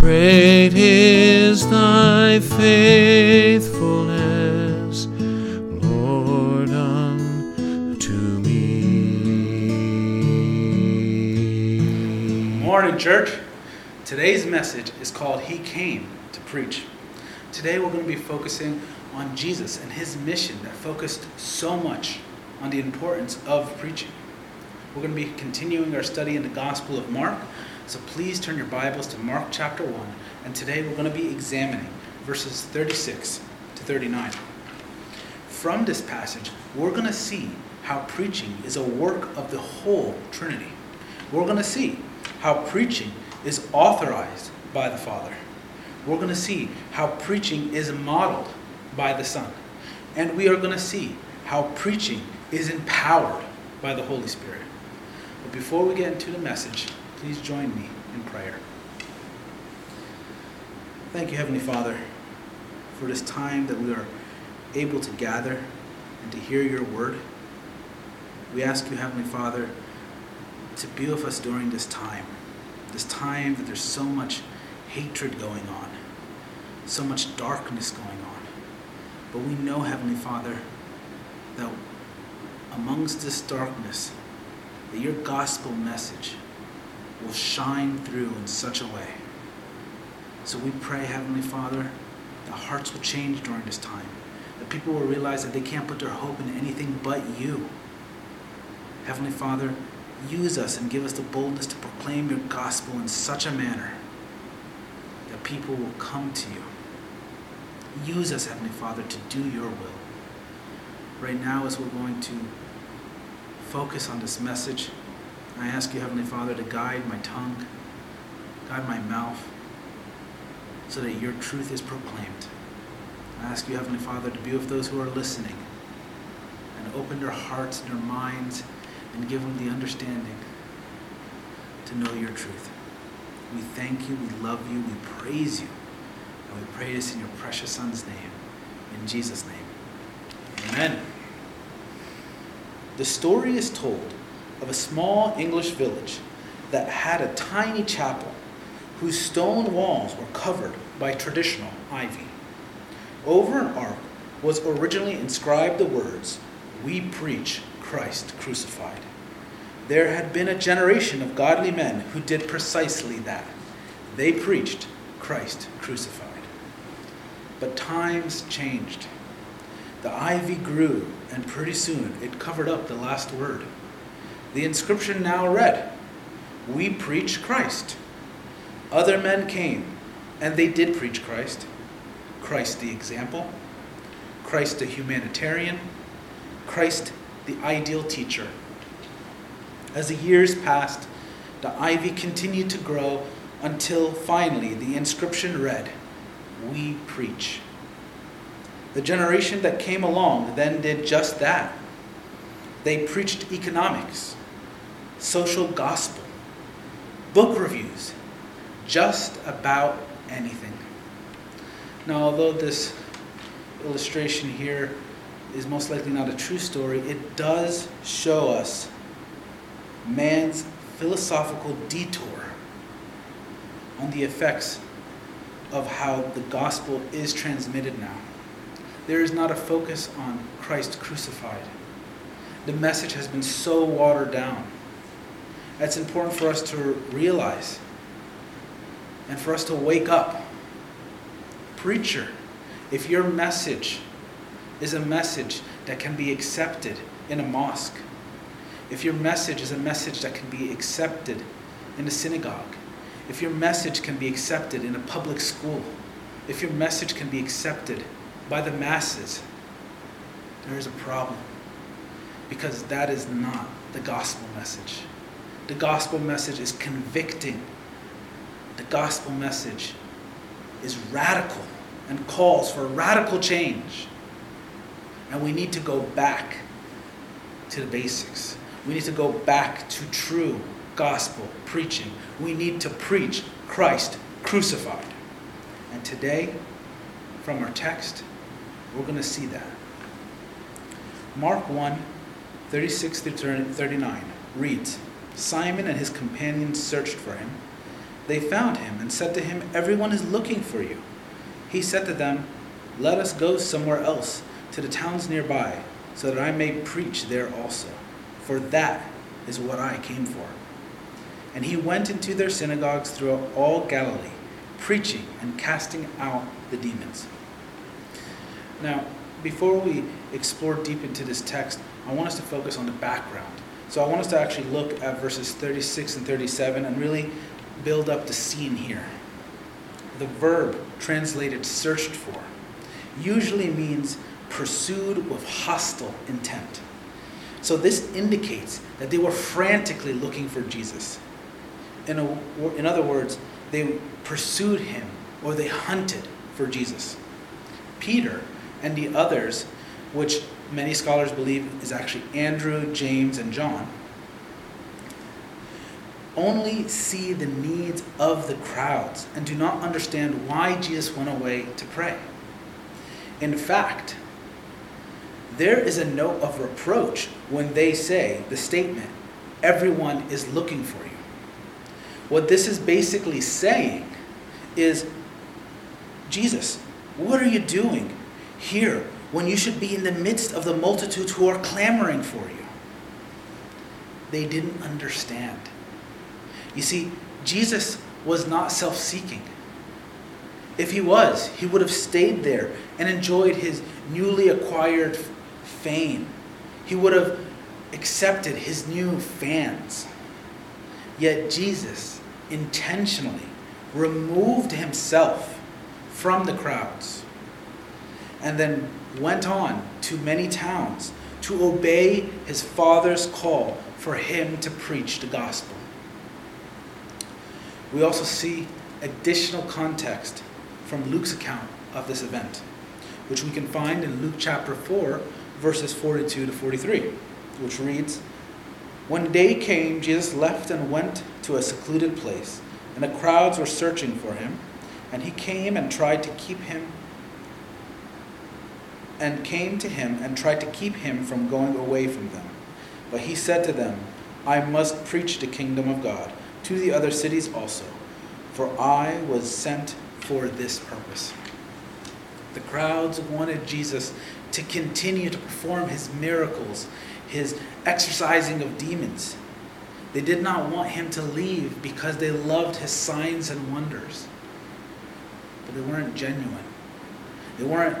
Great is thy faithfulness, Lord, unto me. Morning, church. Today's message is called He Came to Preach. Today we're going to be focusing on Jesus and his mission that focused so much on the importance of preaching. We're going to be continuing our study in the Gospel of Mark, so please turn your Bibles to Mark chapter 1, and today we're going to be examining verses 36 to 39. From this passage, we're going to see how preaching is a work of the whole Trinity. We're going to see how preaching is authorized by the Father. We're going to see how preaching is modeled by the Son. And we are going to see how preaching is empowered by the Holy Spirit. But before we get into the message, please join me in prayer. Thank you, Heavenly Father, for this time that we are able to gather and to hear your word. We ask you, Heavenly Father, to be with us during this time, this time that there's so much hatred going on, so much darkness going on. But we know, Heavenly Father, that amongst this darkness, that your gospel message will shine through in such a way. So we pray, Heavenly Father, that hearts will change during this time. That people will realize that they can't put their hope in anything but you. Heavenly Father, use us and give us the boldness to proclaim your gospel in such a manner that people will come to you. Use us, Heavenly Father, to do your will. Right now, as we're going to focus on this message, I ask you, Heavenly Father, to guide my tongue, guide my mouth, so that your truth is proclaimed. I ask you, Heavenly Father, to be with those who are listening and open their hearts and their minds and give them the understanding to know your truth. We thank you, we love you, we praise you, and we pray this in your precious Son's name. In Jesus' name. Amen. The story is told of a small English village that had a tiny chapel whose stone walls were covered by traditional ivy. Over an ark was originally inscribed the words, We preach Christ crucified. There had been a generation of godly men who did precisely that. They preached Christ crucified. But times changed. The ivy grew, and pretty soon it covered up the last word. The inscription now read, We preach Christ. Other men came, and they did preach Christ. Christ the example, Christ the humanitarian, Christ the ideal teacher. As the years passed, the ivy continued to grow until finally the inscription read, We preach. The generation that came along then did just that. They preached economics, social gospel, book reviews, just about anything. Now, although this illustration here is most likely not a true story, it does show us man's philosophical detour on the effects of how the gospel is transmitted now. There is not a focus on Christ crucified. The message has been so watered down. It's important for us to realize and for us to wake up. Preacher, if your message is a message that can be accepted in a mosque, if your message is a message that can be accepted in a synagogue, if your message can be accepted in a public school, if your message can be accepted by the masses, there is a problem. Because that is not the gospel message. The gospel message is convicting. The gospel message is radical and calls for radical change. And we need to go back to the basics. We need to go back to true gospel preaching. We need to preach Christ crucified. And today, from our text, we're going to see that. Mark 1 36 through 39 reads Simon and his companions searched for him. they found him and said to him, Everyone is looking for you. He said to them, Let us go somewhere else, to the towns nearby, so that I may preach there also. For that is what I came for. And he went into their synagogues throughout all Galilee, preaching and casting out the demons. Now, before we explore deep into this text, I want us to focus on the background. So I want us to actually look at verses 36 and 37 and really build up the scene here. The verb translated searched for usually means pursued with hostile intent. So this indicates that they were frantically looking for Jesus. In, a, in other words, they pursued him or they hunted for Jesus. Peter and the others, which many scholars believe is actually Andrew, James, and John, only see the needs of the crowds and do not understand why Jesus went away to pray. In fact, there is a note of reproach when they say the statement, everyone is looking for you. What this is basically saying is, Jesus, what are you doing here when you should be in the midst of the multitudes who are clamoring for you? They didn't understand. You see, Jesus was not self seeking. If he was, he would have stayed there and enjoyed his newly acquired fame. He would have accepted his new fans. Yet Jesus intentionally removed himself from the crowds and then went on to many towns to obey his father's call for him to preach the gospel we also see additional context from Luke's account of this event, which we can find in Luke chapter 4, verses 42 to 43, which reads When day came, Jesus left and went to a secluded place, and the crowds were searching for him. And he came and tried to keep him and came to him and tried to keep him from going away from them. But he said to them, I must preach the kingdom of God to the other cities also, for I was sent for this purpose. The crowds wanted Jesus to continue to perform his miracles, his exorcising of demons. They did not want him to leave because they loved his signs and wonders. But they weren't genuine. They weren't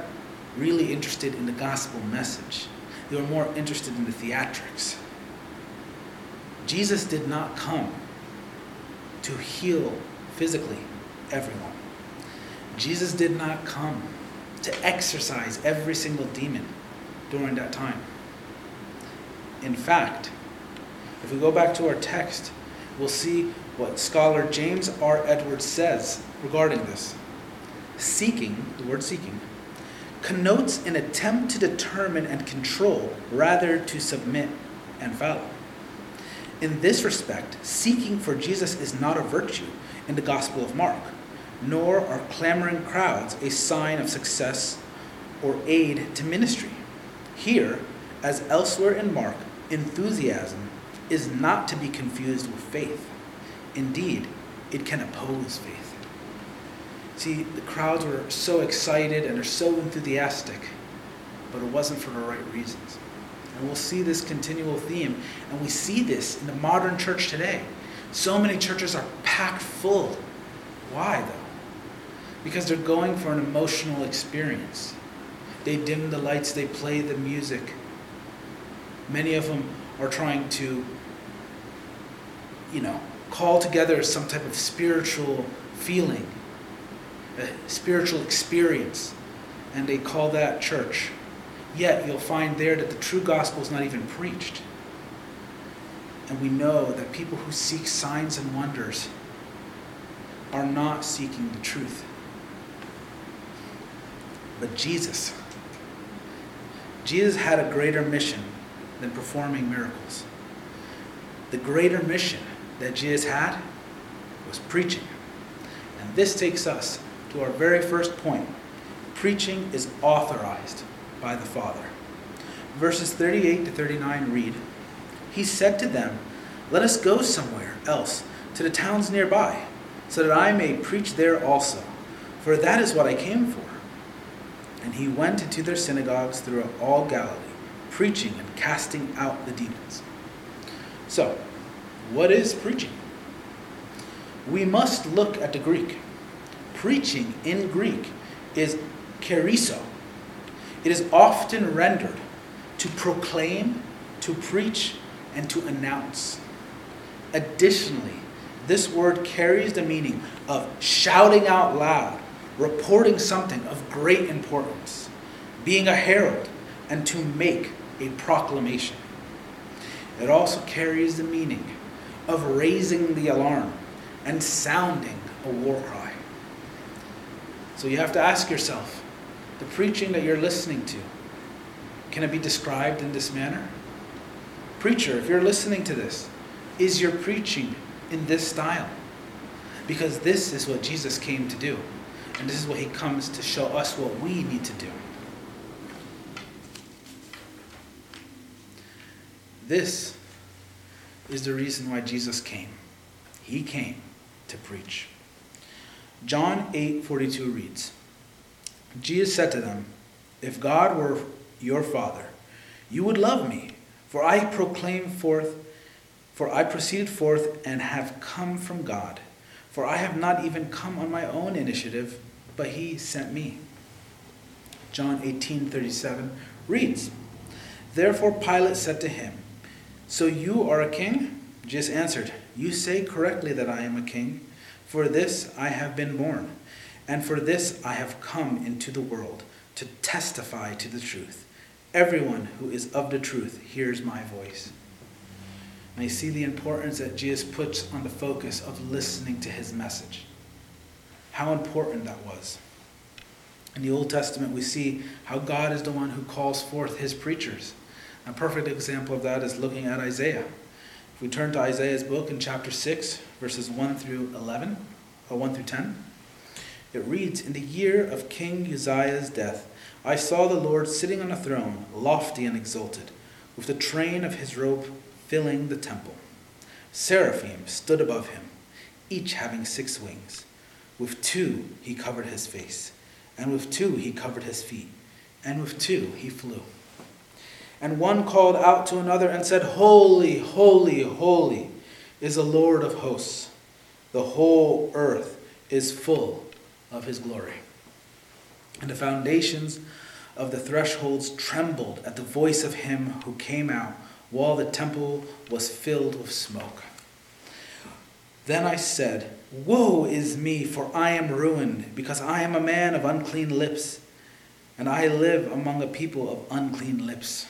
really interested in the gospel message. They were more interested in the theatrics. Jesus did not come to heal physically everyone. Jesus did not come to exorcise every single demon during that time. In fact, if we go back to our text, we'll see what scholar James R. Edwards says regarding this. Seeking, the word seeking, connotes an attempt to determine and control rather to submit and follow. In this respect, seeking for Jesus is not a virtue in the Gospel of Mark, nor are clamoring crowds a sign of success or aid to ministry. Here, as elsewhere in Mark, enthusiasm is not to be confused with faith. Indeed, it can oppose faith. See, the crowds were so excited and are so enthusiastic, but it wasn't for the right reasons. And we'll see this continual theme. And we see this in the modern church today. So many churches are packed full. Why, though? Because they're going for an emotional experience. They dim the lights, they play the music. Many of them are trying to, you know, call together some type of spiritual feeling, a spiritual experience, and they call that church. Yet you'll find there that the true gospel is not even preached. And we know that people who seek signs and wonders are not seeking the truth. But Jesus, Jesus had a greater mission than performing miracles. The greater mission that Jesus had was preaching. And this takes us to our very first point preaching is authorized by the Father. Verses 38 to 39 read He said to them, Let us go somewhere else, to the towns nearby, so that I may preach there also, for that is what I came for. And he went into their synagogues throughout all Galilee, preaching and casting out the demons. So, what is preaching? We must look at the Greek. Preaching in Greek is kerusso. It is often rendered to proclaim, to preach, and to announce. Additionally, this word carries the meaning of shouting out loud, reporting something of great importance, being a herald, and to make a proclamation. It also carries the meaning of raising the alarm and sounding a war cry. So you have to ask yourself the preaching that you're listening to, can it be described in this manner? Preacher, if you're listening to this, is your preaching in this style? Because this is what Jesus came to do. And this is what he comes to show us what we need to do. This is the reason why Jesus came. He came to preach. John 8:42 reads, Jesus said to them, If God were your father, you would love me, for I proclaim forth for I proceeded forth and have come from God. For I have not even come on my own initiative, but he sent me. John 18:37 reads, Therefore Pilate said to him, So you are a king? Jesus answered, You say correctly that I am a king. For this I have been born, and for this I have come into the world, to testify to the truth. Everyone who is of the truth hears my voice. And you see the importance that Jesus puts on the focus of listening to his message. How important that was. In the Old Testament, we see how God is the one who calls forth his preachers. A perfect example of that is looking at Isaiah. If we turn to Isaiah's book in chapter 6, verses 1 through 11, or 1 through 10, it reads In the year of King Uzziah's death, I saw the Lord sitting on a throne, lofty and exalted, with the train of his robe filling the temple. Seraphim stood above him, each having six wings. With two he covered his face, and with two he covered his feet, and with two he flew. And one called out to another and said, Holy, holy, holy is a Lord of hosts. The whole earth is full of his glory. And the foundations of the thresholds trembled at the voice of him who came out while the temple was filled with smoke. Then I said, Woe is me, for I am ruined, because I am a man of unclean lips, and I live among a people of unclean lips.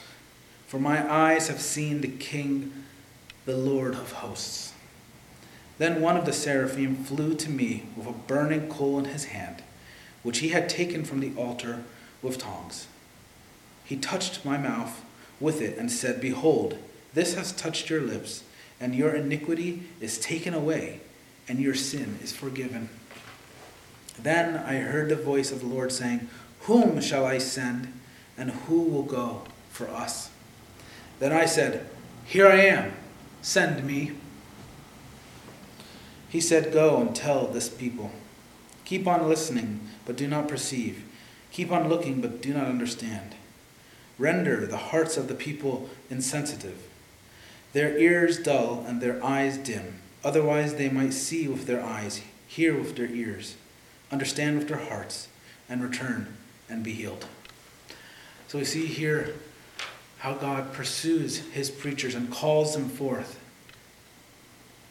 For my eyes have seen the King, the Lord of hosts. Then one of the seraphim flew to me with a burning coal in his hand, which he had taken from the altar with tongs. He touched my mouth with it and said, Behold, this has touched your lips, and your iniquity is taken away, and your sin is forgiven. Then I heard the voice of the Lord saying, Whom shall I send, and who will go for us? Then I said, Here I am, send me. He said, Go and tell this people. Keep on listening, but do not perceive. Keep on looking, but do not understand. Render the hearts of the people insensitive, their ears dull, and their eyes dim. Otherwise, they might see with their eyes, hear with their ears, understand with their hearts, and return and be healed. So we see here how God pursues his preachers and calls them forth.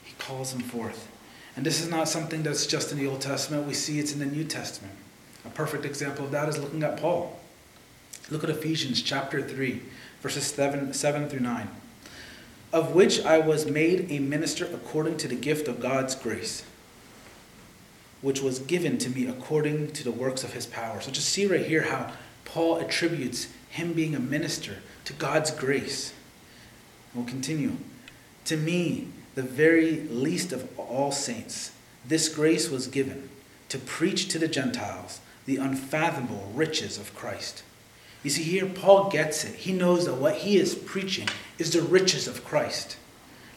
He calls them forth. And this is not something that's just in the Old Testament, we see it's in the New Testament. A perfect example of that is looking at Paul. Look at Ephesians chapter 3, verses 7, 7 through 9. Of which I was made a minister according to the gift of God's grace, which was given to me according to the works of his power. So just see right here how Paul attributes him being a minister to God's grace. We'll continue. To me, the very least of all saints, this grace was given to preach to the Gentiles the unfathomable riches of Christ you see, here Paul gets it. He knows that what he is preaching is the riches of Christ.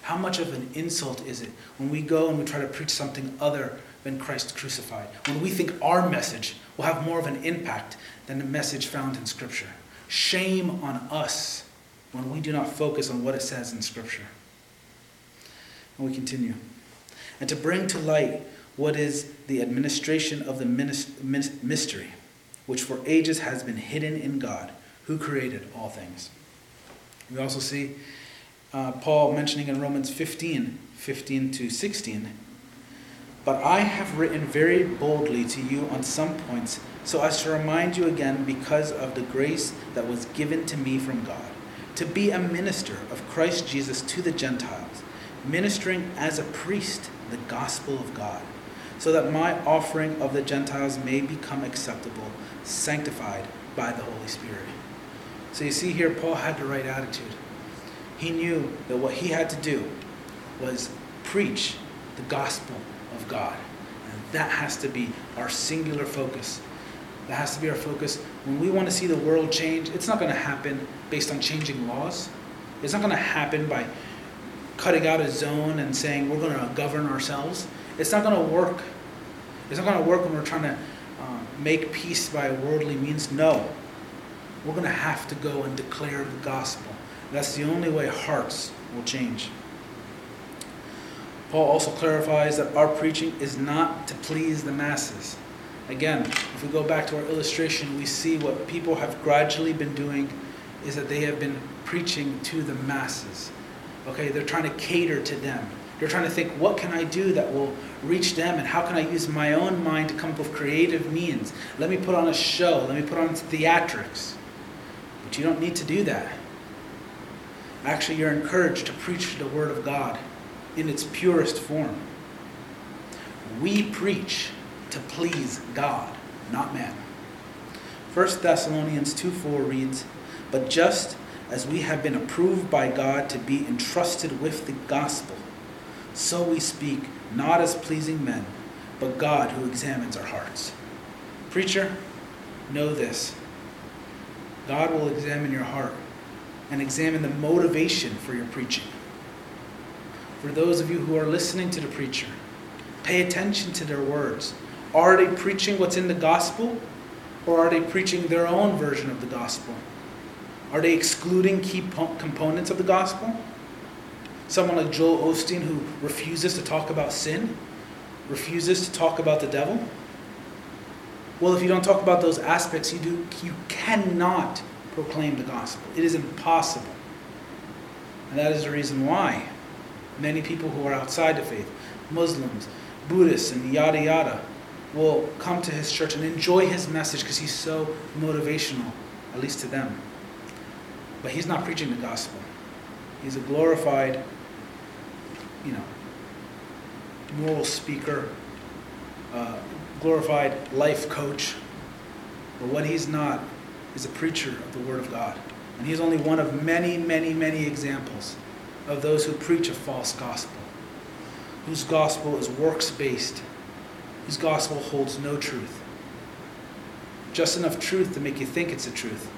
How much of an insult is it when we go and we try to preach something other than Christ crucified? When we think our message will have more of an impact than the message found in Scripture? Shame on us when we do not focus on what it says in Scripture. And we continue. And to bring to light what is the administration of the mystery, which for ages has been hidden in God, who created all things. We also see uh, Paul mentioning in Romans 15 15 to 16. But I have written very boldly to you on some points, so as to remind you again because of the grace that was given to me from God, to be a minister of Christ Jesus to the Gentiles, ministering as a priest the gospel of God, so that my offering of the Gentiles may become acceptable, sanctified by the Holy Spirit. So you see here, Paul had the right attitude. He knew that what he had to do was preach the gospel of God. And that has to be our singular focus. That has to be our focus. When we want to see the world change, it's not going to happen based on changing laws. It's not going to happen by cutting out a zone and saying we're going to govern ourselves. It's not going to work. It's not going to work when we're trying to uh, make peace by worldly means. No. We're going to have to go and declare the gospel. That's the only way hearts will change. Paul also clarifies that our preaching is not to please the masses. Again, if we go back to our illustration, we see what people have gradually been doing is that they have been preaching to the masses. Okay, they're trying to cater to them. They're trying to think, what can I do that will reach them, and how can I use my own mind to come up with creative means? Let me put on a show, let me put on theatrics. But you don't need to do that. Actually, you're encouraged to preach the Word of God in its purest form. We preach to please God, not man. 1 Thessalonians 2 4 reads, But just as we have been approved by God to be entrusted with the gospel, so we speak not as pleasing men, but God who examines our hearts. Preacher, know this God will examine your heart and examine the motivation for your preaching. For those of you who are listening to the preacher, pay attention to their words. Are they preaching what's in the gospel, or are they preaching their own version of the gospel? Are they excluding key components of the gospel? Someone like Joel Osteen who refuses to talk about sin, refuses to talk about the devil. Well, if you don't talk about those aspects, you do you cannot proclaim the gospel. It is impossible. And that is the reason why many people who are outside the faith, Muslims, Buddhists, and yada yada, will come to his church and enjoy his message because he's so motivational, at least to them. But he's not preaching the gospel. He's a glorified, you know, moral speaker, uh, glorified life coach. But what he's not is a preacher of the Word of God. And he's only one of many, many, many examples of those who preach a false gospel, whose gospel is works based, whose gospel holds no truth. Just enough truth to make you think it's a truth,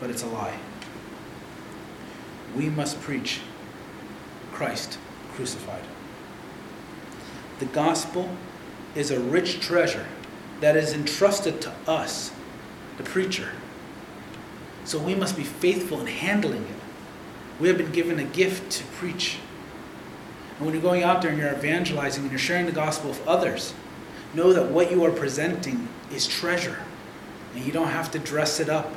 but it's a lie. We must preach Christ crucified. The gospel is a rich treasure that is entrusted to us, the preacher. So we must be faithful in handling it. We have been given a gift to preach. And when you're going out there and you're evangelizing and you're sharing the gospel with others, know that what you are presenting is treasure. And you don't have to dress it up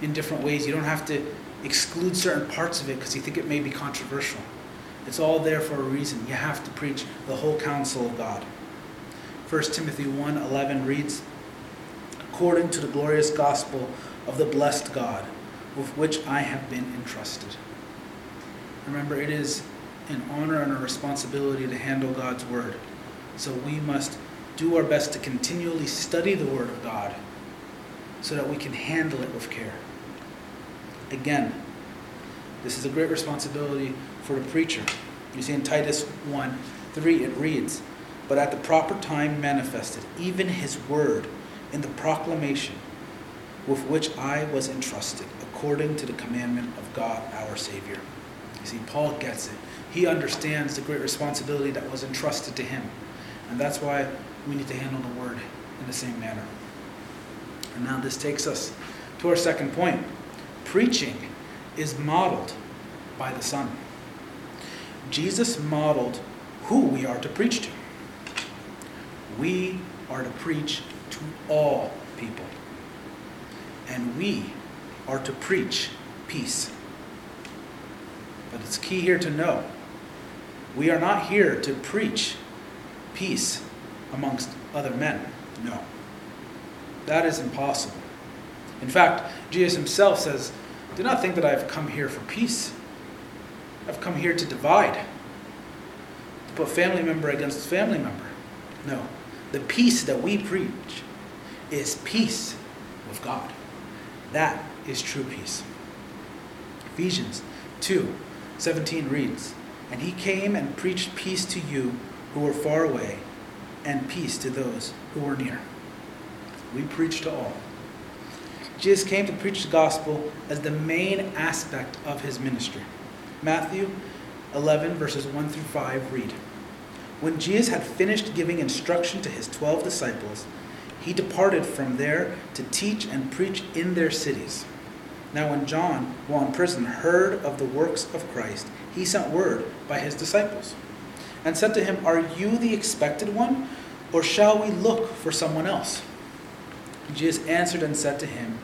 in different ways. You don't have to exclude certain parts of it because you think it may be controversial. It's all there for a reason. You have to preach the whole counsel of God. 1 Timothy 1:11 reads, "According to the glorious gospel of the blessed God, with which I have been entrusted. Remember, it is an honor and a responsibility to handle God's word. So we must do our best to continually study the word of God so that we can handle it with care. Again, this is a great responsibility for the preacher. You see in Titus 1 3, it reads, But at the proper time manifested, even his word in the proclamation with which I was entrusted, according to the commandment of God our Savior. You see, Paul gets it. he understands the great responsibility that was entrusted to him. And that's why we need to handle the word in the same manner. And now this takes us to our second point. Preaching is modeled by the Son. Jesus modeled who we are to preach to. We are to preach to all people. And we are to preach peace. But it's key here to know we are not here to preach peace amongst other men. No. That is impossible. In fact, Jesus himself says, Do not think that I have come here for peace. I've come here to divide, to put family member against family member. No. The peace that we preach is peace with God. That is true peace. Ephesians 2 17 reads, And he came and preached peace to you who were far away, and peace to those who were near. We preach to all. Jesus came to preach the gospel as the main aspect of his ministry. Matthew 11, verses 1 through 5 read When Jesus had finished giving instruction to his twelve disciples, he departed from there to teach and preach in their cities. Now, when John, while in prison, heard of the works of Christ, he sent word by his disciples and said to him, Are you the expected one, or shall we look for someone else? Jesus answered and said to him,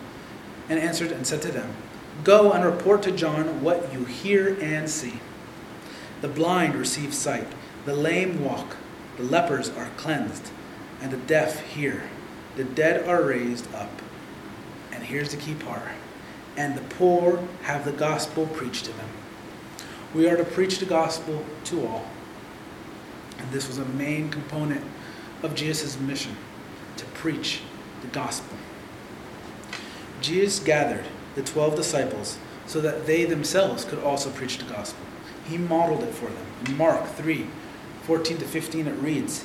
and answered and said to them, Go and report to John what you hear and see. The blind receive sight, the lame walk, the lepers are cleansed, and the deaf hear. The dead are raised up. And here's the key part and the poor have the gospel preached to them. We are to preach the gospel to all. And this was a main component of Jesus' mission to preach the gospel. Jesus gathered the 12 disciples so that they themselves could also preach the gospel. He modeled it for them. In Mark 3 14 to 15, it reads,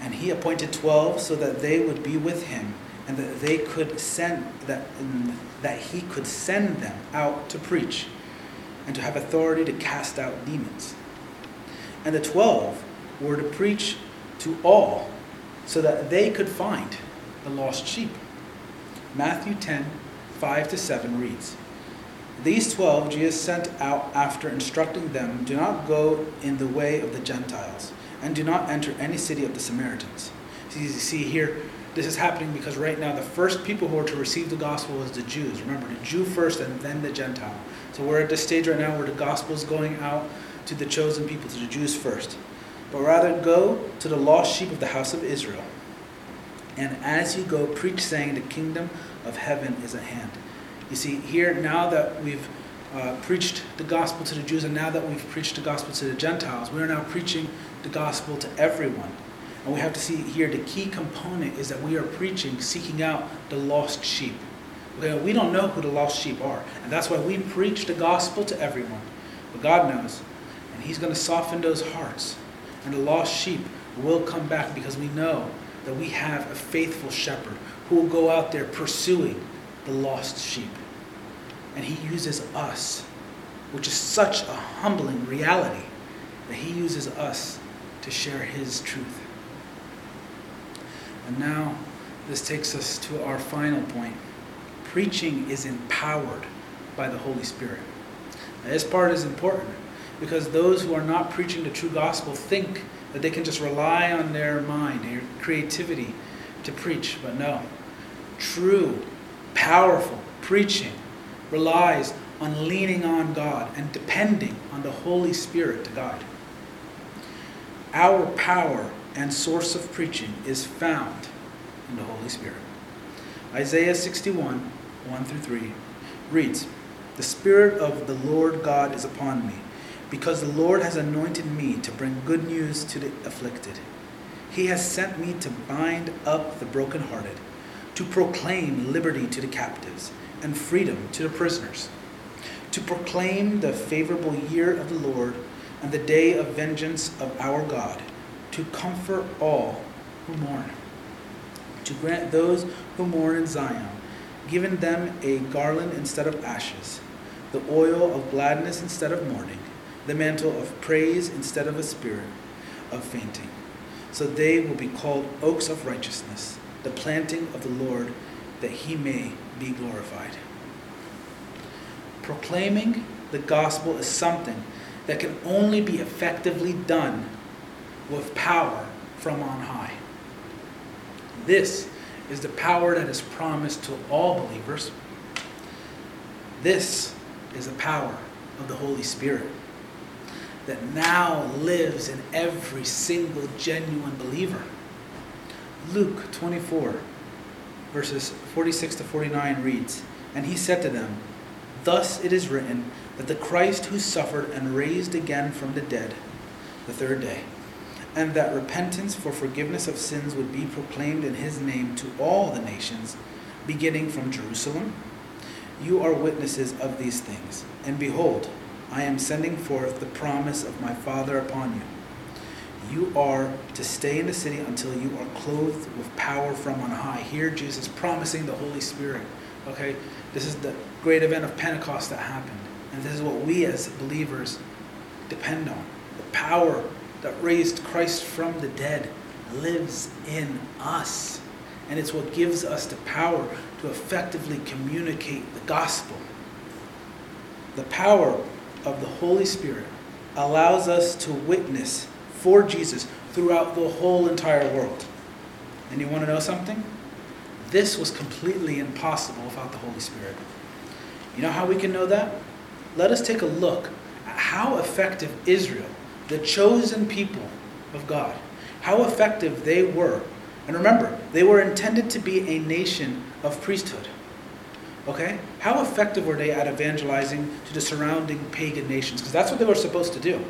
And he appointed 12 so that they would be with him and that they could send that, that he could send them out to preach and to have authority to cast out demons. And the 12 were to preach to all so that they could find the lost sheep. Matthew 10, 5 to 7 reads These twelve Jesus sent out after instructing them do not go in the way of the Gentiles, and do not enter any city of the Samaritans. So you see here, this is happening because right now the first people who are to receive the gospel was the Jews. Remember, the Jew first and then the Gentile. So we're at this stage right now where the gospel is going out to the chosen people, to the Jews first. But rather go to the lost sheep of the house of Israel. And as you go, preach, saying, The kingdom of heaven is at hand. You see, here, now that we've uh, preached the gospel to the Jews, and now that we've preached the gospel to the Gentiles, we are now preaching the gospel to everyone. And we have to see here the key component is that we are preaching, seeking out the lost sheep. We don't know who the lost sheep are. And that's why we preach the gospel to everyone. But God knows. And He's going to soften those hearts. And the lost sheep will come back because we know that we have a faithful shepherd who will go out there pursuing the lost sheep. And He uses us, which is such a humbling reality, that He uses us to share His truth. And now, this takes us to our final point. Preaching is empowered by the Holy Spirit. Now, this part is important because those who are not preaching the true gospel think that they can just rely on their mind, their creativity to preach. But no. True, powerful preaching relies on leaning on God and depending on the Holy Spirit to guide. Our power and source of preaching is found in the Holy Spirit. Isaiah 61, 1 through 3 reads, The Spirit of the Lord God is upon me, because the Lord has anointed me to bring good news to the afflicted. He has sent me to bind up the brokenhearted, to proclaim liberty to the captives, and freedom to the prisoners, to proclaim the favorable year of the Lord and the day of vengeance of our God to comfort all who mourn, to grant those who mourn in Zion, giving them a garland instead of ashes, the oil of gladness instead of mourning, the mantle of praise instead of a spirit of fainting. So they will be called oaks of righteousness, the planting of the Lord, that he may be glorified. Proclaiming the gospel is something that can only be effectively done with power from on high. This is the power that is promised to all believers. This is the power of the Holy Spirit that now lives in every single genuine believer. Luke 24, verses 46 to 49 reads And he said to them, Thus it is written that the Christ who suffered and raised again from the dead the third day, and that repentance for forgiveness of sins would be proclaimed in his name to all the nations, beginning from Jerusalem. You are witnesses of these things. And behold, I am sending forth the promise of my Father upon you. You are to stay in the city until you are clothed with power from on high. Here, Jesus promising the Holy Spirit. Okay, this is the great event of Pentecost that happened. And this is what we as believers depend on. The power that raised Christ from the dead lives in us. And it's what gives us the power to effectively communicate the gospel. The power of the Holy Spirit allows us to witness for Jesus throughout the whole entire world. And you want to know something? This was completely impossible without the Holy Spirit. You know how we can know that? Let us take a look at how effective Israel, the chosen people of God, how effective they were. And remember, they were intended to be a nation of priesthood. Okay? How effective were they at evangelizing to the surrounding pagan nations? Because that's what they were supposed to do.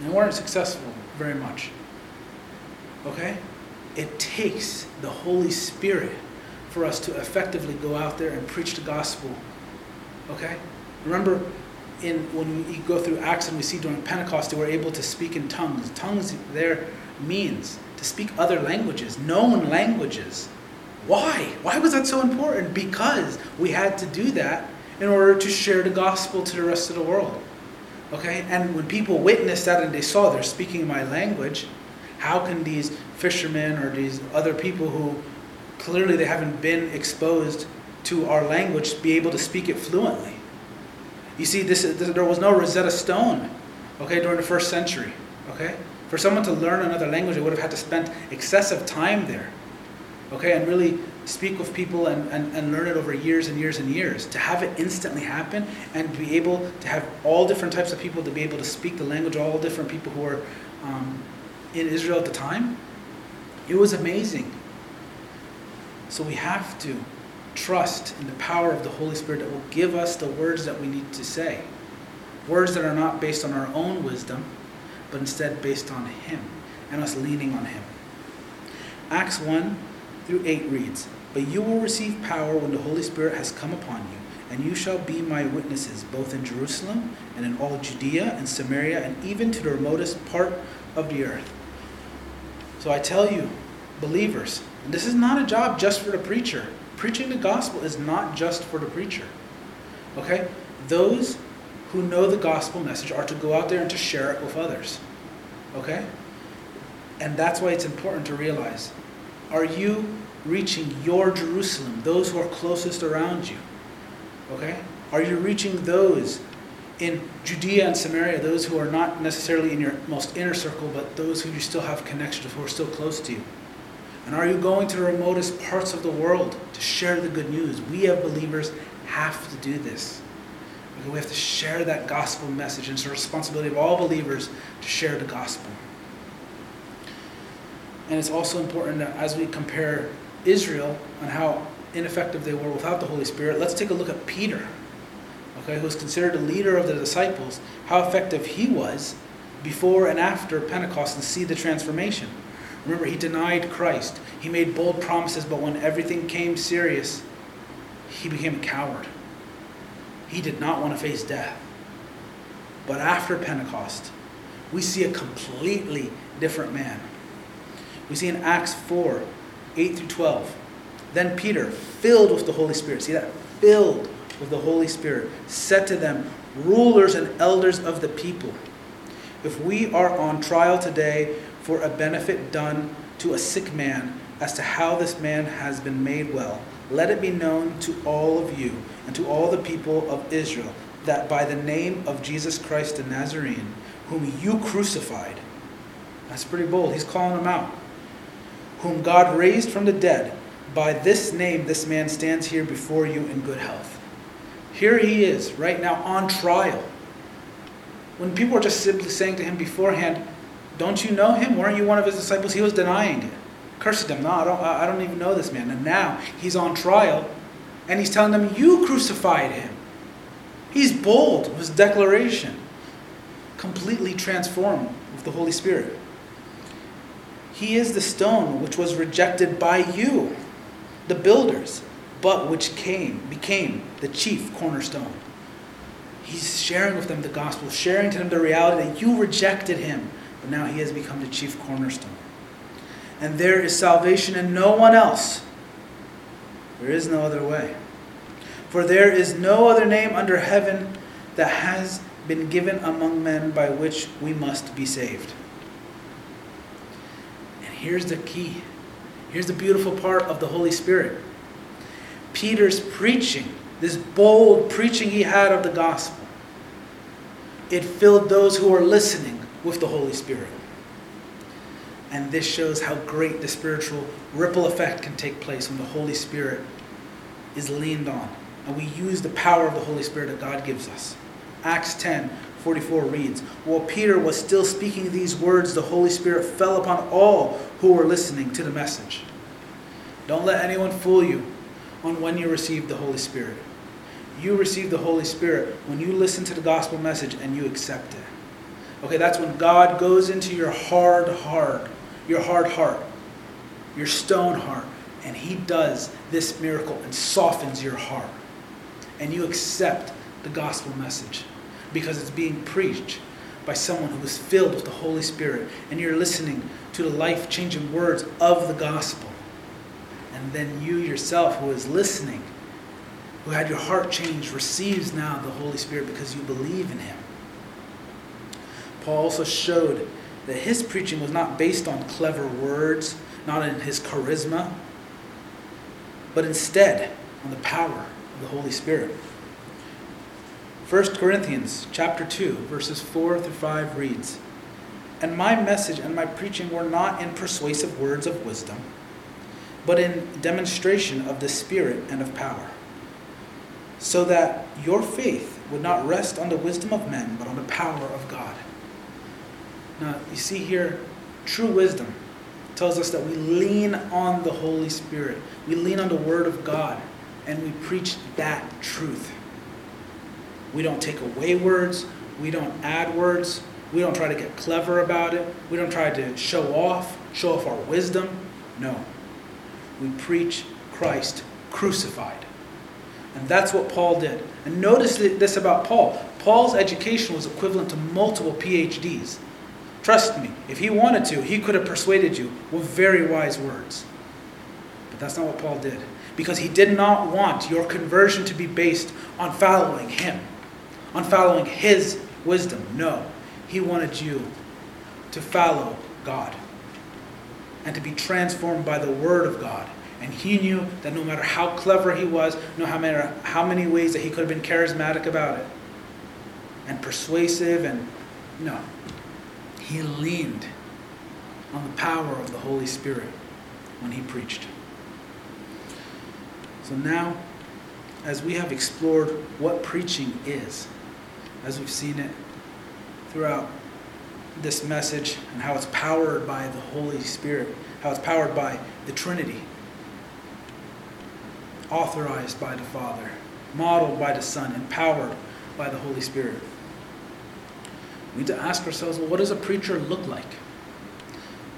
They weren't successful very much. Okay? It takes the Holy Spirit for us to effectively go out there and preach the gospel. Okay? Remember, in when we go through Acts and we see during Pentecost, they were able to speak in tongues. Tongues there means to speak other languages, known languages. Why? Why was that so important? Because we had to do that in order to share the gospel to the rest of the world. Okay? And when people witnessed that and they saw they're speaking my language, how can these fishermen or these other people who clearly they haven't been exposed to our language be able to speak it fluently? You see, this, this there was no Rosetta Stone, okay, during the first century. Okay? For someone to learn another language, they would have had to spend excessive time there okay, and really speak with people and, and, and learn it over years and years and years. To have it instantly happen and be able to have all different types of people to be able to speak the language, all different people who were um, in Israel at the time, it was amazing. So we have to trust in the power of the Holy Spirit that will give us the words that we need to say. Words that are not based on our own wisdom, but instead based on Him and us leaning on Him. Acts 1 through 8 reads, But you will receive power when the Holy Spirit has come upon you, and you shall be my witnesses both in Jerusalem and in all Judea and Samaria and even to the remotest part of the earth. So I tell you, believers, and this is not a job just for the preacher. Preaching the gospel is not just for the preacher. Okay? Those who know the gospel message are to go out there and to share it with others. Okay? And that's why it's important to realize are you reaching your Jerusalem, those who are closest around you? Okay? Are you reaching those in Judea and Samaria, those who are not necessarily in your most inner circle, but those who you still have connections with, who are still close to you? And are you going to the remotest parts of the world to share the good news? We as believers have to do this. We have to share that gospel message. And it's a responsibility of all believers to share the gospel. And it's also important that as we compare Israel and how ineffective they were without the Holy Spirit, let's take a look at Peter, okay, who was considered the leader of the disciples, how effective he was before and after Pentecost and see the transformation. Remember, he denied Christ. He made bold promises, but when everything came serious, he became a coward. He did not want to face death. But after Pentecost, we see a completely different man. We see in Acts 4 8 through 12. Then Peter, filled with the Holy Spirit, see that? Filled with the Holy Spirit, said to them, Rulers and elders of the people, if we are on trial today for a benefit done to a sick man, as to how this man has been made well, let it be known to all of you and to all the people of Israel that by the name of Jesus Christ the Nazarene, whom you crucified, that's pretty bold, he's calling them out, whom God raised from the dead, by this name this man stands here before you in good health. Here he is, right now, on trial. When people are just simply saying to him beforehand, Don't you know him? Weren't you one of his disciples? He was denying it. Cursing them, No, I don't, I don't even know this man. And now he's on trial, and he's telling them, You crucified him. He's bold with his declaration, completely transformed with the Holy Spirit. He is the stone which was rejected by you, the builders, but which came, became the chief cornerstone. He's sharing with them the gospel, sharing to them the reality that you rejected him, but now he has become the chief cornerstone. And there is salvation in no one else. There is no other way. For there is no other name under heaven that has been given among men by which we must be saved. And here's the key. Here's the beautiful part of the Holy Spirit. Peter's preaching, this bold preaching he had of the gospel, it filled those who were listening with the Holy Spirit. And this shows how great the spiritual ripple effect can take place when the Holy Spirit is leaned on and we use the power of the Holy Spirit that God gives us. Acts 10 44 reads While Peter was still speaking these words, the Holy Spirit fell upon all who were listening to the message. Don't let anyone fool you on when you received the Holy Spirit. You receive the Holy Spirit when you listen to the gospel message and you accept it. Okay, that's when God goes into your hard heart, your hard heart, your stone heart, and He does this miracle and softens your heart and you accept the gospel message because it's being preached by someone who is filled with the Holy Spirit and you're listening to the life changing words of the gospel. And then you yourself, who is listening, who had your heart changed, receives now the Holy Spirit because you believe in Him. Paul also showed that his preaching was not based on clever words, not in his charisma, but instead on the power of the Holy Spirit. 1 Corinthians chapter 2 verses 4 through 5 reads, "And my message and my preaching were not in persuasive words of wisdom, but in demonstration of the Spirit and of power, so that your faith would not rest on the wisdom of men, but on the power of God." Now, you see here, true wisdom tells us that we lean on the Holy Spirit. We lean on the Word of God and we preach that truth. We don't take away words, we don't add words, we don't try to get clever about it, we don't try to show off, show off our wisdom. No. We preach Christ crucified. And that's what Paul did. And notice this about Paul Paul's education was equivalent to multiple PhDs. Trust me, if he wanted to, he could have persuaded you with very wise words. But that's not what Paul did because he did not want your conversion to be based on following him, on following his wisdom. No, he wanted you to follow God and to be transformed by the word of God. And he knew that no matter how clever he was, no matter how many ways that he could have been charismatic about it and persuasive and no, he leaned on the power of the Holy Spirit when he preached. So now, as we have explored what preaching is, as we've seen it throughout this message and how it's powered by the Holy Spirit, how it's powered by the Trinity, authorized by the Father, modeled by the Son, empowered by the Holy Spirit. We need to ask ourselves well, what does a preacher look like?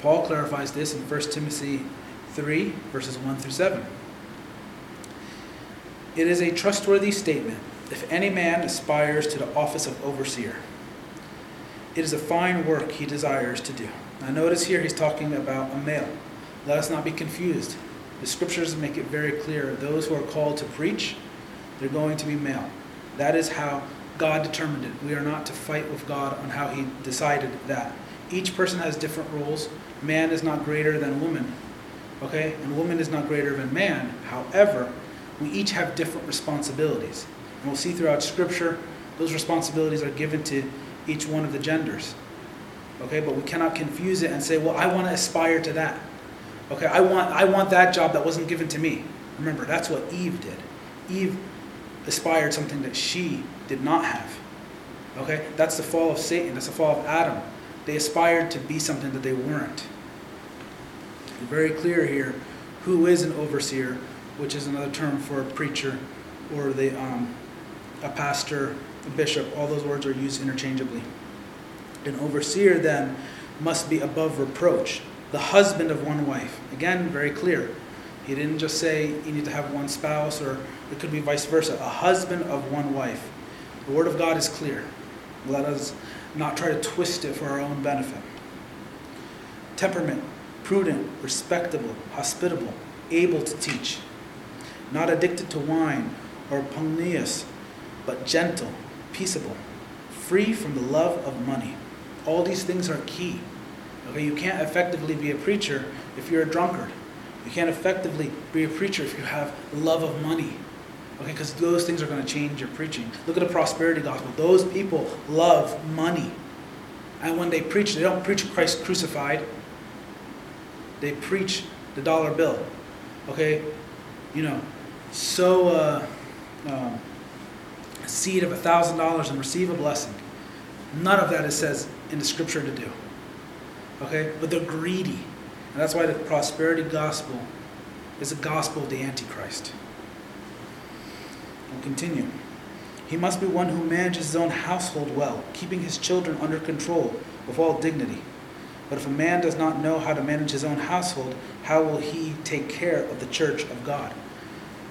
Paul clarifies this in 1 Timothy 3, verses 1 through 7. It is a trustworthy statement if any man aspires to the office of overseer. It is a fine work he desires to do. Now, notice here he's talking about a male. Let us not be confused. The scriptures make it very clear those who are called to preach, they're going to be male. That is how God determined it. We are not to fight with God on how He decided that. Each person has different roles. Man is not greater than woman, okay? And woman is not greater than man. However, we each have different responsibilities. And we'll see throughout Scripture, those responsibilities are given to each one of the genders. Okay, but we cannot confuse it and say, well, I want to aspire to that. Okay, I want, I want that job that wasn't given to me. Remember, that's what Eve did. Eve aspired something that she did not have. Okay, that's the fall of Satan, that's the fall of Adam. They aspired to be something that they weren't. Very clear here who is an overseer, which is another term for a preacher or the, um, a pastor, a bishop. All those words are used interchangeably. An overseer then must be above reproach, the husband of one wife. Again, very clear. He didn't just say you need to have one spouse, or it could be vice versa. A husband of one wife. The Word of God is clear. Let us not try to twist it for our own benefit. Temperament, prudent, respectable, hospitable, able to teach, not addicted to wine or pugnacious, but gentle, peaceable, free from the love of money. All these things are key. Okay, you can't effectively be a preacher if you're a drunkard. You can't effectively be a preacher if you have love of money. Okay, because those things are going to change your preaching. Look at the prosperity gospel. Those people love money. And when they preach, they don't preach Christ crucified. They preach the dollar bill. Okay? You know, sow a, um, a seed of a $1,000 and receive a blessing. None of that it says in the scripture to do. Okay? But they're greedy. And that's why the prosperity gospel is the gospel of the Antichrist. We'll continue. He must be one who manages his own household well, keeping his children under control with all dignity. But if a man does not know how to manage his own household, how will he take care of the church of God?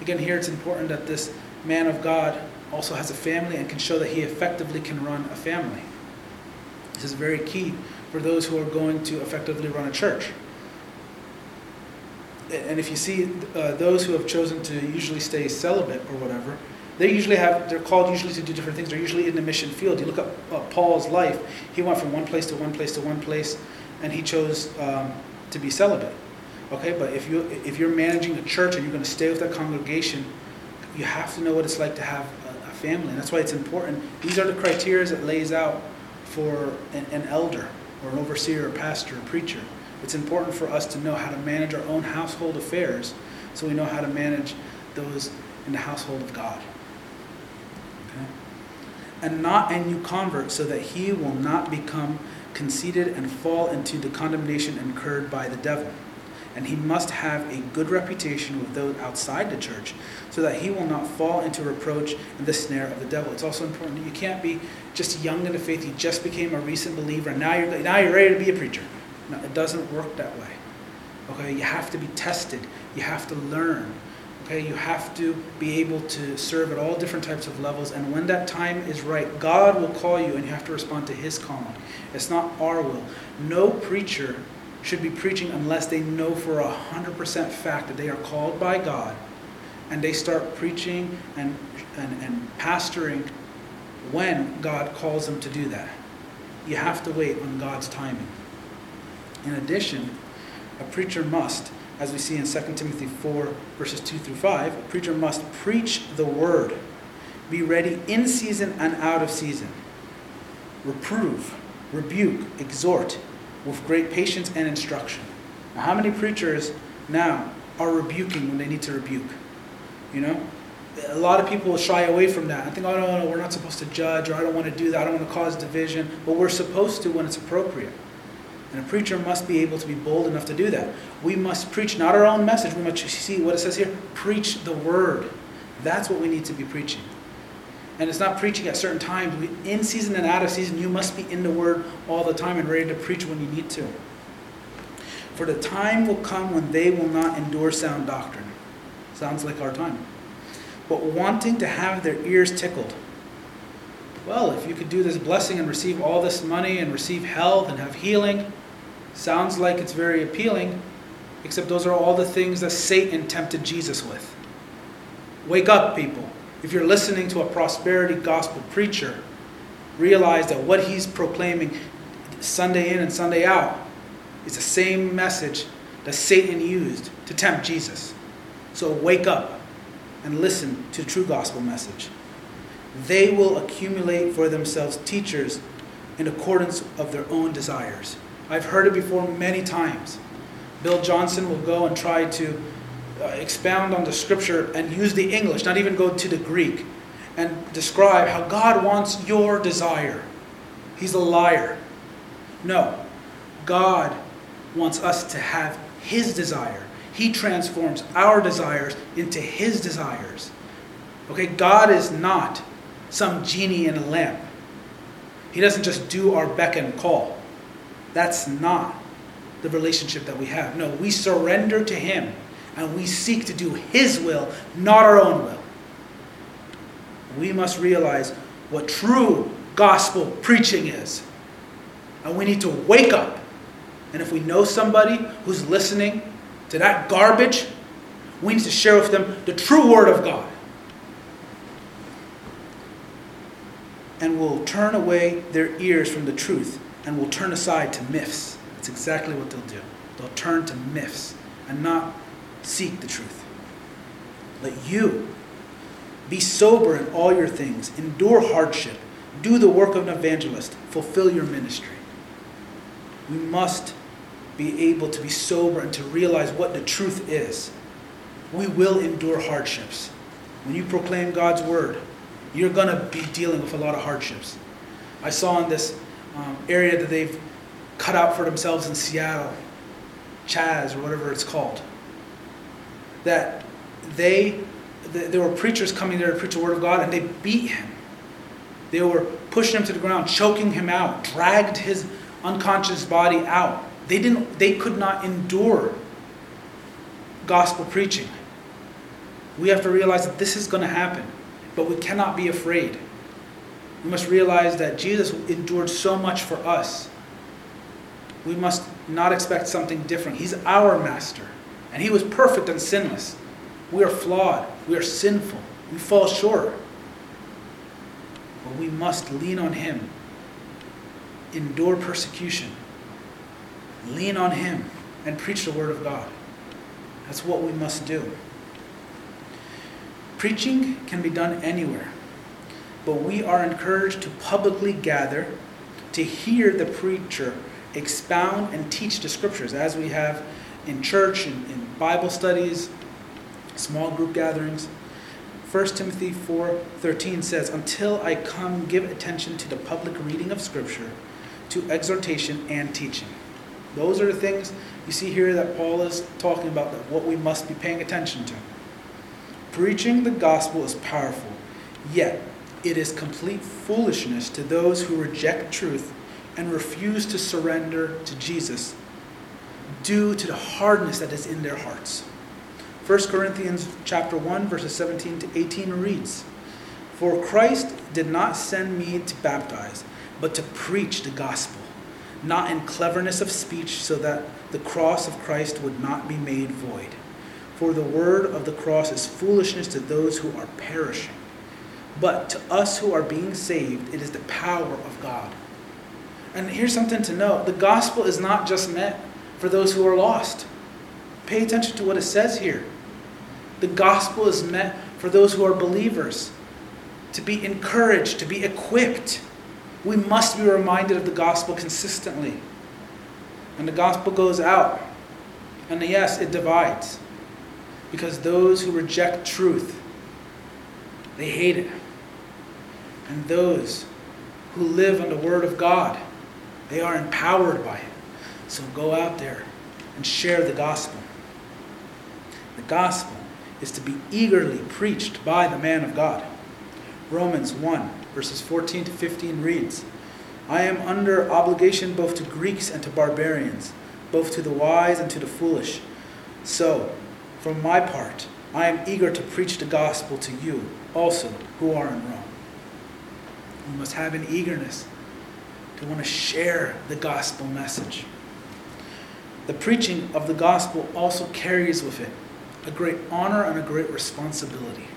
Again, here it's important that this man of God also has a family and can show that he effectively can run a family. This is very key for those who are going to effectively run a church. And if you see uh, those who have chosen to usually stay celibate or whatever, they usually have, they're called usually to do different things. They're usually in the mission field. You look up uh, Paul's life, he went from one place to one place to one place, and he chose um, to be celibate. Okay, but if, you, if you're managing a church and you're going to stay with that congregation, you have to know what it's like to have a, a family. And that's why it's important. These are the criteria that lays out for an, an elder or an overseer or pastor or preacher. It's important for us to know how to manage our own household affairs so we know how to manage those in the household of God. Okay? And not a new convert, so that he will not become conceited and fall into the condemnation incurred by the devil. And he must have a good reputation with those outside the church, so that he will not fall into reproach and the snare of the devil. It's also important that you can't be just young in the faith. You just became a recent believer, and now you're now you're ready to be a preacher. No, it doesn't work that way. Okay, you have to be tested. You have to learn. Okay, you have to be able to serve at all different types of levels. And when that time is right, God will call you and you have to respond to His calling. It's not our will. No preacher should be preaching unless they know for a 100% fact that they are called by God and they start preaching and, and, and pastoring when God calls them to do that. You have to wait on God's timing. In addition, a preacher must, as we see in 2 Timothy 4, verses 2 through 5, a preacher must preach the word, be ready in season and out of season, reprove, rebuke, exhort with great patience and instruction. Now, how many preachers now are rebuking when they need to rebuke? You know? A lot of people shy away from that. I think, oh, no, no, we're not supposed to judge, or I don't want to do that, I don't want to cause division. But we're supposed to when it's appropriate. And a preacher must be able to be bold enough to do that. We must preach not our own message. We must see what it says here preach the word. That's what we need to be preaching. And it's not preaching at certain times. In season and out of season, you must be in the word all the time and ready to preach when you need to. For the time will come when they will not endure sound doctrine. Sounds like our time. But wanting to have their ears tickled. Well, if you could do this blessing and receive all this money and receive health and have healing, Sounds like it's very appealing, except those are all the things that Satan tempted Jesus with. Wake up, people. If you're listening to a prosperity gospel preacher, realize that what he's proclaiming Sunday in and Sunday out is the same message that Satan used to tempt Jesus. So wake up and listen to the true gospel message. They will accumulate for themselves teachers in accordance of their own desires. I've heard it before many times. Bill Johnson will go and try to uh, expound on the scripture and use the English, not even go to the Greek, and describe how God wants your desire. He's a liar. No, God wants us to have His desire. He transforms our desires into His desires. Okay, God is not some genie in a lamp. He doesn't just do our beck and call. That's not the relationship that we have. No, we surrender to Him and we seek to do His will, not our own will. We must realize what true gospel preaching is. And we need to wake up. And if we know somebody who's listening to that garbage, we need to share with them the true Word of God. And we'll turn away their ears from the truth and will turn aside to myths. That's exactly what they'll do. They'll turn to myths and not seek the truth. Let you be sober in all your things, endure hardship, do the work of an evangelist, fulfill your ministry. We must be able to be sober and to realize what the truth is. We will endure hardships. When you proclaim God's word, you're going to be dealing with a lot of hardships. I saw in this um, area that they've cut out for themselves in Seattle, CHAZ or whatever it's called, that they there were preachers coming there to preach the word of God, and they beat him. They were pushing him to the ground, choking him out, dragged his unconscious body out. They didn't. They could not endure gospel preaching. We have to realize that this is going to happen, but we cannot be afraid. We must realize that Jesus endured so much for us. We must not expect something different. He's our master, and he was perfect and sinless. We are flawed. We are sinful. We fall short. But we must lean on Him, endure persecution, lean on Him, and preach the Word of God. That's what we must do. Preaching can be done anywhere, but we are encouraged to publicly gather to hear the preacher expound and teach the scriptures as we have in church and in Bible studies small group gatherings. 1 Timothy 4:13 says, "Until I come, give attention to the public reading of scripture, to exhortation and teaching." Those are the things you see here that Paul is talking about that what we must be paying attention to. Preaching the gospel is powerful, yet it is complete foolishness to those who reject truth and refuse to surrender to Jesus due to the hardness that is in their hearts. 1 Corinthians chapter 1 verses 17 to 18 reads, "For Christ did not send me to baptize, but to preach the gospel, not in cleverness of speech, so that the cross of Christ would not be made void. For the word of the cross is foolishness to those who are perishing, but to us who are being saved, it is the power of God." And here's something to know the gospel is not just meant for those who are lost. Pay attention to what it says here. The gospel is meant for those who are believers to be encouraged, to be equipped. We must be reminded of the gospel consistently. And the gospel goes out. And yes, it divides. Because those who reject truth, they hate it. And those who live on the word of God, they are empowered by it. So go out there and share the gospel. The gospel is to be eagerly preached by the man of God. Romans 1, verses 14 to 15 reads I am under obligation both to Greeks and to barbarians, both to the wise and to the foolish. So, from my part, I am eager to preach the gospel to you also who are in Rome. We must have an eagerness to want to share the gospel message. The preaching of the gospel also carries with it a great honor and a great responsibility.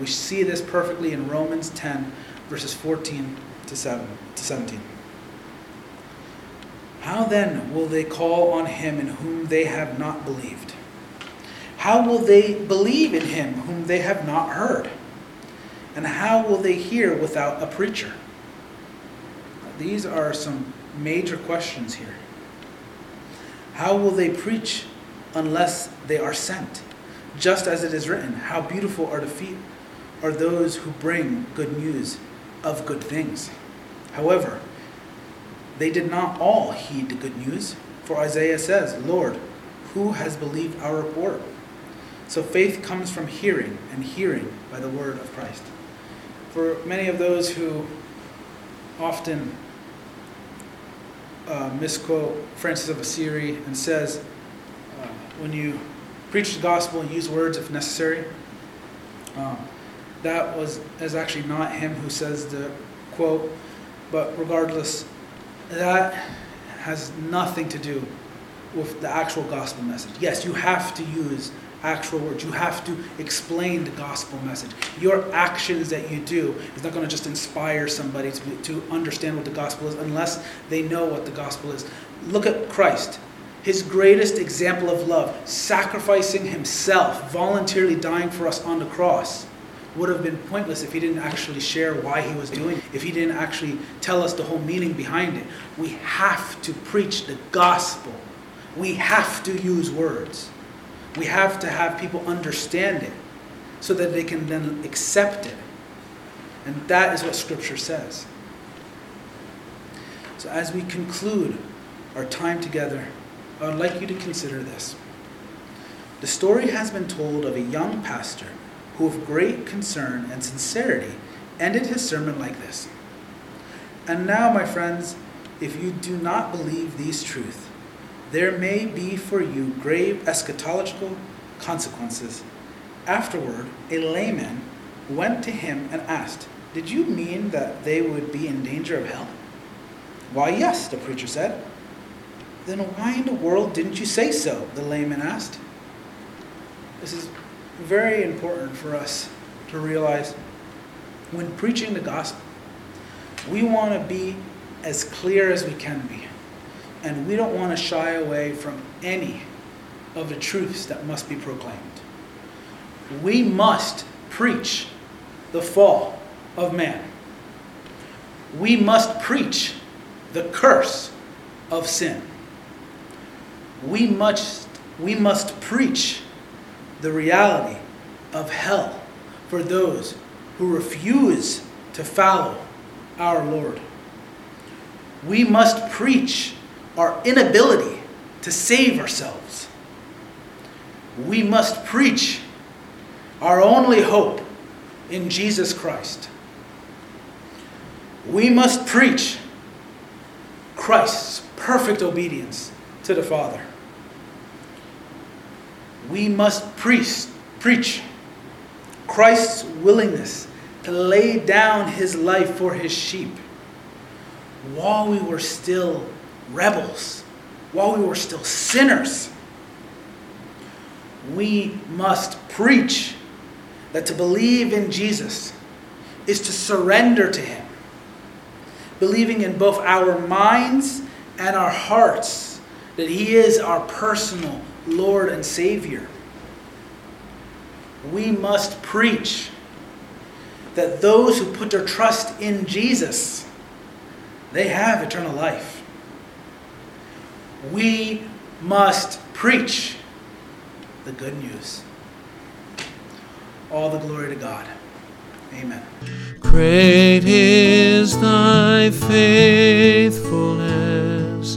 We see this perfectly in Romans 10, verses 14 to 7 to 17. How then will they call on him in whom they have not believed? How will they believe in him whom they have not heard? And how will they hear without a preacher? These are some major questions here. How will they preach unless they are sent? Just as it is written, How beautiful are the feet are those who bring good news of good things. However, they did not all heed the good news, for Isaiah says, Lord, who has believed our report? So faith comes from hearing, and hearing by the word of Christ. For many of those who often uh, misquote Francis of Assisi and says, uh, when you preach the gospel, use words if necessary. Um, that was is actually not him who says the quote, but regardless, that has nothing to do with the actual gospel message. Yes, you have to use actual words. You have to explain the gospel message. Your actions that you do is not going to just inspire somebody to, to understand what the gospel is unless they know what the gospel is. Look at Christ, his greatest example of love, sacrificing himself, voluntarily dying for us on the cross. Would have been pointless if he didn't actually share why he was doing it, if he didn't actually tell us the whole meaning behind it. We have to preach the gospel. We have to use words. We have to have people understand it so that they can then accept it. And that is what Scripture says. So, as we conclude our time together, I would like you to consider this. The story has been told of a young pastor who, with great concern and sincerity, ended his sermon like this. And now, my friends, if you do not believe these truths, there may be for you grave eschatological consequences. Afterward, a layman went to him and asked, Did you mean that they would be in danger of hell? Why, yes, the preacher said. Then why in the world didn't you say so? The layman asked. This is very important for us to realize when preaching the gospel, we want to be as clear as we can be. And we don't want to shy away from any of the truths that must be proclaimed. We must preach the fall of man. We must preach the curse of sin. We must, we must preach the reality of hell for those who refuse to follow our Lord. We must preach our inability to save ourselves. We must preach our only hope in Jesus Christ. We must preach Christ's perfect obedience to the Father. We must preach, preach Christ's willingness to lay down his life for his sheep while we were still rebels, while we were still sinners, we must preach that to believe in Jesus is to surrender to Him, believing in both our minds and our hearts that He is our personal Lord and Savior. We must preach that those who put their trust in Jesus, they have eternal life we must preach the good news. All the glory to God. Amen. Great is thy faithfulness.